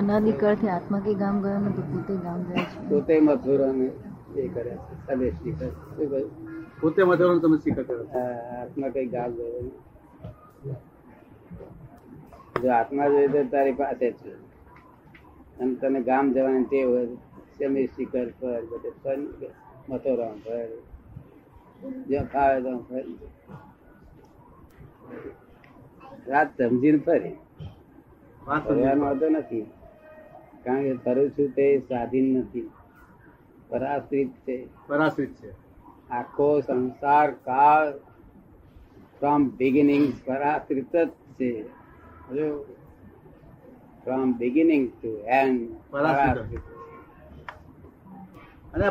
અનાદિકાળથી આત્મા કે ગામ ગયો ને તો પોતે ગામ જાય છે. પોતે મથુરાને એ કરે છે સ્વદેશી કરે શું કહ્યું? પોતે મધુરનો તમે સ્વીકાર કરો છો. આ આત્મા કઈ ગામ ગયો જો આત્મા જોઈએ તો તારી પાસે છે. અને તને ગામ જવાની તે હોય સેમી શિખર પર બધે ફર મથુરા પર જ્યાં ફાવે ત્યાં ફર. રાત સમજીને ફરી. ફરવાનો વાંધો નથી. કારણ કે કરું છું તે સ્વાધીન નથી. પરાશ્રિત છે. પરાશ્રિત છે. આખો સંસાર કાળ ફ્રોમ બિગિનિંગ પરાશ્રિત જ છે. ફ્રોમ બિગિનિંગ ટુ એન્ડ પરાશ્રિત. અને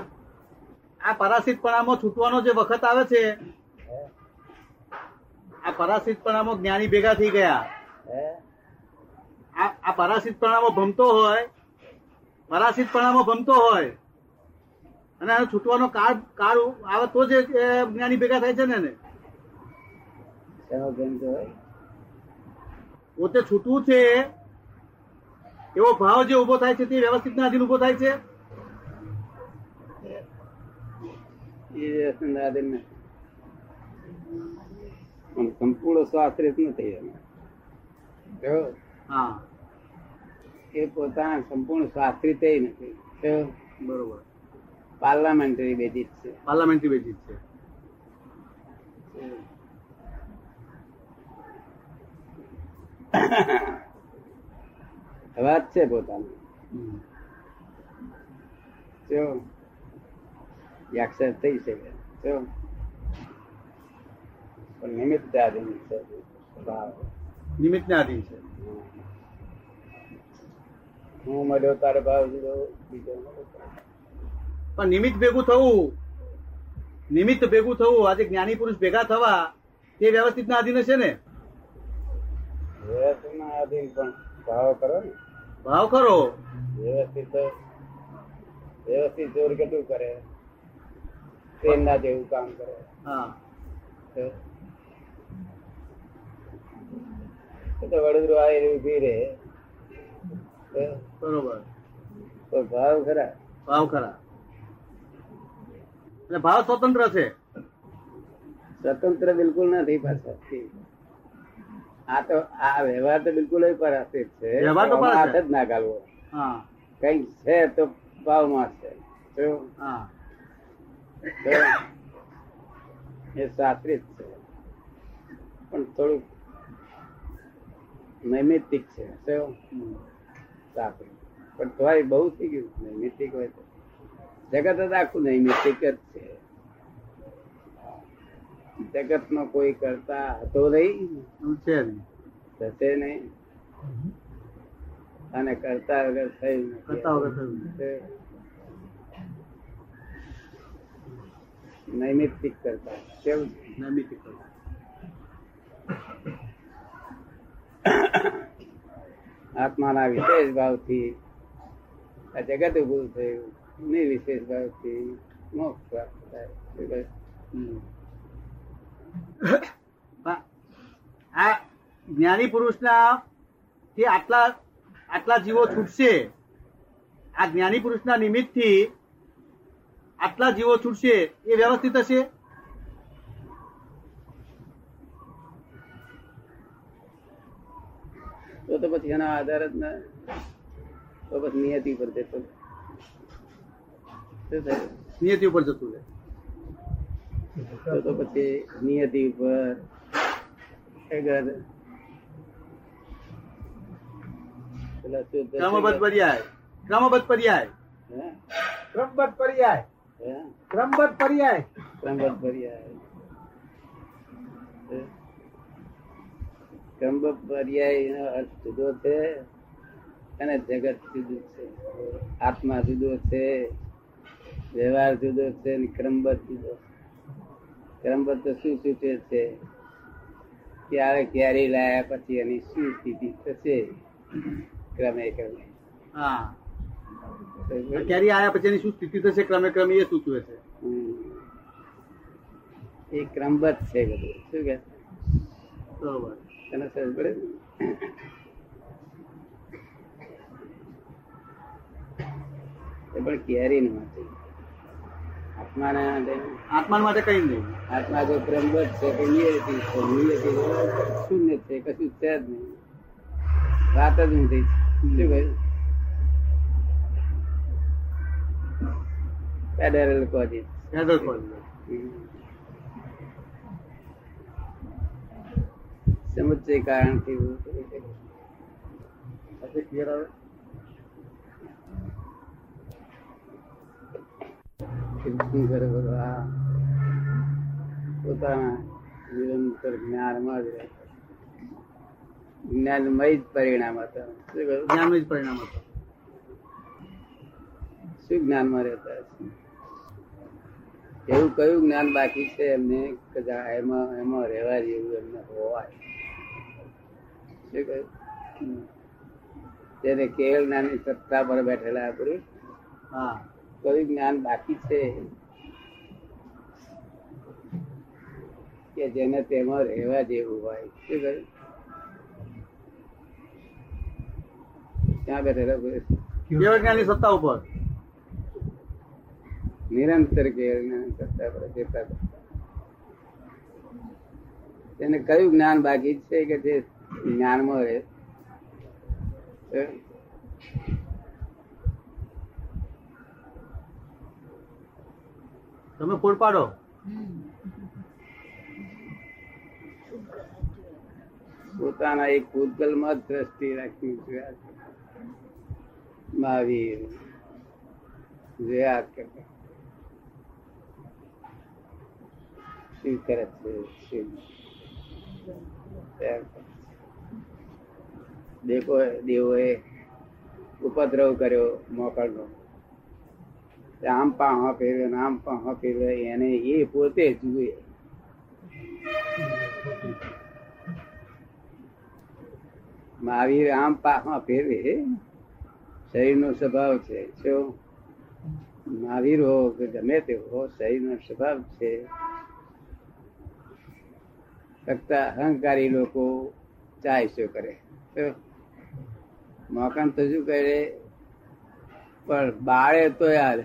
આ પરાશ્રિતપણામાં છૂટવાનો જે વખત આવે છે આ પરાશ્રિતપણામાં જ્ઞાની ભેગા થઈ ગયા. આ આ પરાશ્રિતપણામાં ભમતો હોય પરાશ્રિતપણામાં ભમતો હોય અને આનો છૂટવાનો કાળ કાળ આવે તો જ એ જ્ઞાની ભેગા થાય છે ને એને. શેનો ગમ તો હોય? પોતે છૂટવું છે એવો ભાવ જે ઊભો થાય છે તે વ્યવસ્થિત ના અધીન ઊભો થાય છે? આધીન સંપૂર્ણ સ્વાસ્થ્ય નથી હા. એ પોતાના સંપૂર્ણ સ્વાશ્રિત નથી. બરોબર. પાર્લામેન્ટરી બેઝિસ છે. પાર્લામેન્ટરી બેઝિસ છે. વાત છે પોતાની. જો એક્સેપ્ટ થઈ છે જો. પણ નિમિત્ત આધીન છે. આધીન છે. હું મળ્યો તારે ભાવ દીધો બીજો પણ નિમિત્ત ભેગું થવું નિમિત્ત ભેગું થવું આજે જ્ઞાની પુરુષ ભેગા થવા તે વ્યવસ્થિત ના આધીન છે ને? વ્યવસ્થિતના આધીન પણ ભાવ કરો ને. ભાવ ખરો વ્યવસ્થિત વ્યવસ્થિત જોર કેટલું કરે? તેમના જેવું કામ કરે. હા. તો વડોદરા આવી ઊભી રહે. તો બરોબર. ભાવ ખરા. ભાવ ખરા. એટલે ભાવ સ્વતંત્ર છે. સ્વતંત્ર બિલકુલ નથી પાછા આ તો આ વ્યવહાર તો બિલકુલ પરાશ્રિત છે. હાથ જ ના ગાલવો કંઈક છે તો ભાવમાં છે. એ શાસ્ત્રિત છે. પણ થોડુંક નૈમિતિક છે. શું? હમ. પણ તોય બહુ થઈ ગયું નૈમિતિક હોય તો જગત જ આખું નૈમિતિક જ છે જગત નો કોઈ કરતા હતો નહીં છે. થશે નહીં અને કરતા વગર થયું. કરતા વગર થયું નૈમિતિક કરતા કેવું છે? નૈમિત્તિક કરતા. આત્માના વિશેષ ભાવથી આ જગત ઉભું થયું, નિર્વિશેષ ભાવથી મોક્ષ પ્રાપ્ત થાય. આ જ્ઞાની પુરુષના થી આટલા આટલા જીવો છૂટશે. આ જ્ઞાની પુરુષના નિમિત્તથી આટલા જીવો છૂટશે, એ વ્યવસ્થિત હશે? તો પછી એના આધાર જ ના. તો પછી નિયતિ ઉપર જતો નિયતિ ઉપર જતું રહે. તો પછી નિયતિ ઉપર અગર ક્રમબદ્ધ પર્યાય. ક્રમબદ્ધ પર્યાય? ક્રમબદ્ધ પર્યાય. ક્રમબદ્ધ પર્યાય હે? ક્રમબદ્ધ પર્યાયનો અર્થ જુદો છે અને જગત જુદું છે. આત્મા જુદો છે વ્યવહાર જુદો છે અને ક્રમબદ્ધ જુદો. ક્રમબદ્ધ શું સૂચવે છે? ક્યારે ક્યારે લાયા પછી એની શું સ્થિતિ થશે? ક્રમે ક્રમે. હા. ક્યારે આયા પછી એની શું સ્થિતિ થશે? ક્રમે ક્રમે એ સૂચવે છે. એ ક્રમબદ્ધ છે બધું. શું કે? બરોબર. પડે ને? પણ કેરી આત્માને આત્મા માટે કઈ નહીં. આત્મા જો બ્રહ્મવત છે કે નિયતિ છે. શૂન્ય છે કશું છે જ નહીં. વાત જ નથી. શું કહ્યું હેડર કોલ સમુચ્ચય કારણથી એવું થયું છે. પછી ક્લિયર આવે? શું કરે બધું આ પોતાના નિરંતર જ્ઞાનમાં જ રહે. જ્ઞાનમય જ પરિણામ હતા. કહ્યું? જ પરિણામ હતું. શું જ્ઞાનમાં રહેતા એવું કયું જ્ઞાન બાકી છે એમને? કદાચ એમાં એમાં રહેવા જેવું એમને હોવાય શું કહ્યું તેને કેવળ જ્ઞાનની સત્તા પર બેઠેલા આપણે હા. કયું જ્ઞાન બાકી છે. કે જેને તેમાં રહેવા જેવું હોય. શું કહ્યું ક્યાં બેઠેલા પુરુષ? કેવળ જ્ઞાનની સત્તા ઉપર. નિરંતર કેવળ નાની સત્તા પર ચેતા તેને કયું જ્ઞાન બાકી છે કે જે જ્ઞાનમાં રહે તમે ફૂડ પાડો. પોતાના એક પૂતગલમાં જ દ્રષ્ટિ રાખી જોયા. મહાવીર જોયા કરતા. શું કરે છે? દેખો દેવોએ ઉપદ્રવ કર્યો મોકળનો આમ પાહા ફેરવે આમ પાહા ફેરવે, એને એ પોતે જુએ. મહાવીર આમ પાહા ફેરવે શરીરનો સ્વભાવ છે શું મહાવીર હો કે ગમે તે હો, શરીરનો સ્વભાવ છે. ફક્ત અહંકારી લોકો ચાય શું કરે? શું? મોકામ તો શું કરે? પણ બાળે તો યાદ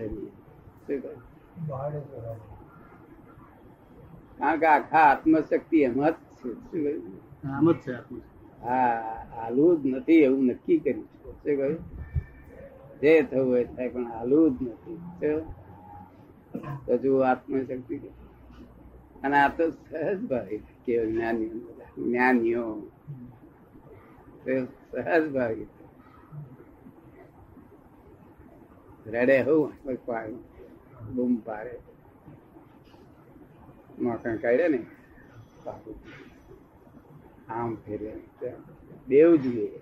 કારણ કે આખા આત્મશક્તિ એમાં જ છે. શું કહ્યું? છે હા હાલવું જ નથી એવું નક્કી કર્યું. છે કહ્યું? જે થવું હોય થાય પણ હાલવું જ નથી. હજુ આત્મશક્તિ. અને આ તો સહજ ભાવી કે જ્ઞાનીઓ બધા. જ્ઞાનીઓ તો સહજ ભાવી. રડે હું પાડે બૂમ પાડે. મકાન કાઢે ને આમ ફેરે. બેવ જોઈએ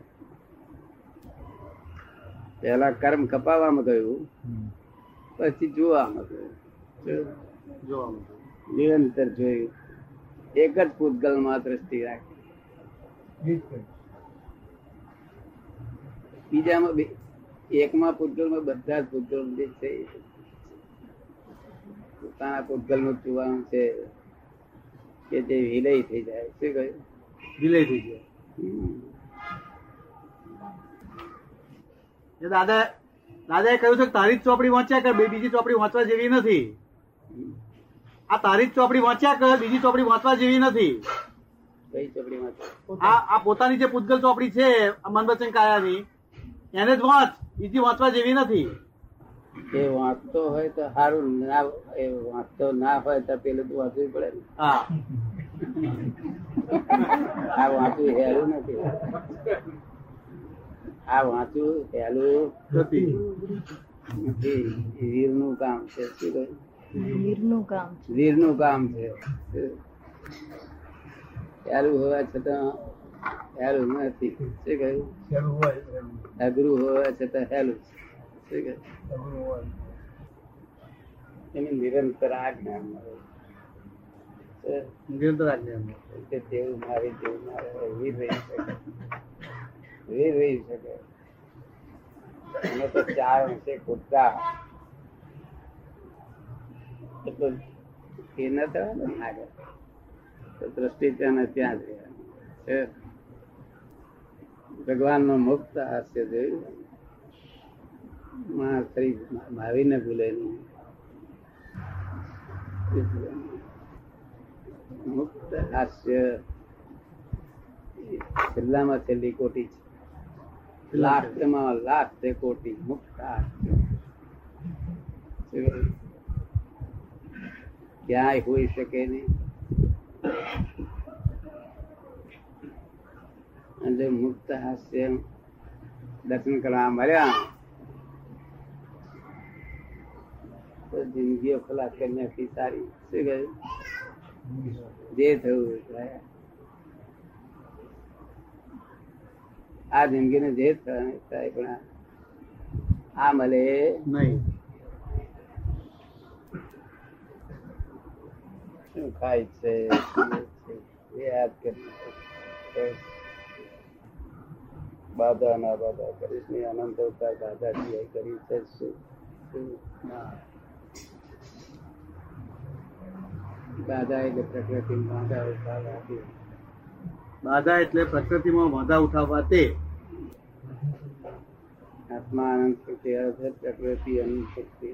પેલા કર્મ કપાવવામાં ગયું પછી જોવામાં ગયું નિરંતર જોયું. એક જ પૂતગલમાં દ્રષ્ટિ રાખી. બીજામાં બે- એકમાં પૂતગલમાં બધા જ પૂતગલ જે છે. પોતાના પૂતગલનું જોવાનું છે કે જે વિલય થઈ જાય. શું કહ્યું? વિલય થઈ જાય. દાદા દાદાએ કહ્યું છે કે તારી જ ચોપડી વાંચ્યા કર બીજી ચોપડી વાંચવા જેવી નથી. આ તારી જ ચોપડી વાંચ્યા કર બીજી ચોપડી વાંચવા જેવી નથી. કઈ ચોપડીમાં છે? આ પોતાની જે પૂતગલ ચોપડી છે મનવચન કાયાની એને જ વાંચ બીજી વાંચવા જેવી નથી. એ વાંચતો હોય તો સારું ના એ વાંચતો ના હોય તો પેલું તો વાંચવું પડે ને. હા. આ વાંચવું હેલું નથી. આ વાંચવું હેલું નથી. વીરનું કામ છે. શું કહ્યું વીરનું કામ છે. વીરનું કામ છે. હેલું હોવા છતાં હેલું નથી. શું કહ્યું? અઘરું હોવા છતાં હેલું શું કહ્યું? એની નિરંતર આજ્ઞા મળે. નિરંતર આજ્ઞા એમને. તેવું મારે જેવું મારે વીર રહી શકે. વીર રહી શકે. અને તો ચાર અંશે કૂદતા. એટલે એ ન થવા આગળ. તો દ્રષ્ટિ ત્યાં ત્યાં જ રહ્યા છે? ભગવાન નો મુક્ત હાસ્ય જોયું. માણસ ભાવીને ભૂલે મુક્ત હાસ્ય છેલ્લામાં છેલ્લી કોટી છે. લાસ્ટમાં લાસ્ટ કોટી મુક્ત હાસ્ય. ક્યાંય હોઈ શકે નહીં. જો મુક્ત હાસ્ય દર્શન કરવા મળ્યા. તો જિંદગીઓ ખલાસ કરી નાખી સારી શું કહ્યું જે થયું આ જિંદગીને જે થાય પણ આ- મળે. નહીં. શું ખાય છે યાદ કરી બાધા ના બાધા કરીશ ને અનંત અવતાર બાધા સિવાય કરી? બાધા એટલે પ્રકૃતિ બાધા અવતાર આપી બાધા એટલે પ્રકૃતિમાં વાંધા ઉઠાવવા તે આત્મા અનંત શક્તિ, અર્થ, પ્રકૃતિ અનંત શક્તિ.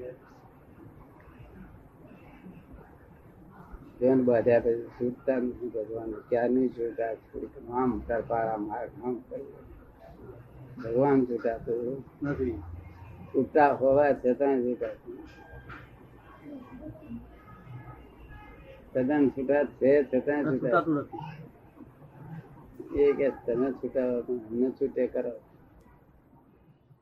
ધ્યાન બાધ્યા પછી છૂટતા નથી ભગવાન? ક્યારની છૂટા છૂટ આમ કરપાળા માર્ગ, આમ કર્યું. ભગવાન છૂટાતું નથી. છૂટા હોવા છતાં છૂટાતું તદ્દન છૂટા છે છતાં છૂટા છૂટાતું નથી. એ કે તમે છૂટા હો અમને છૂટે કરો.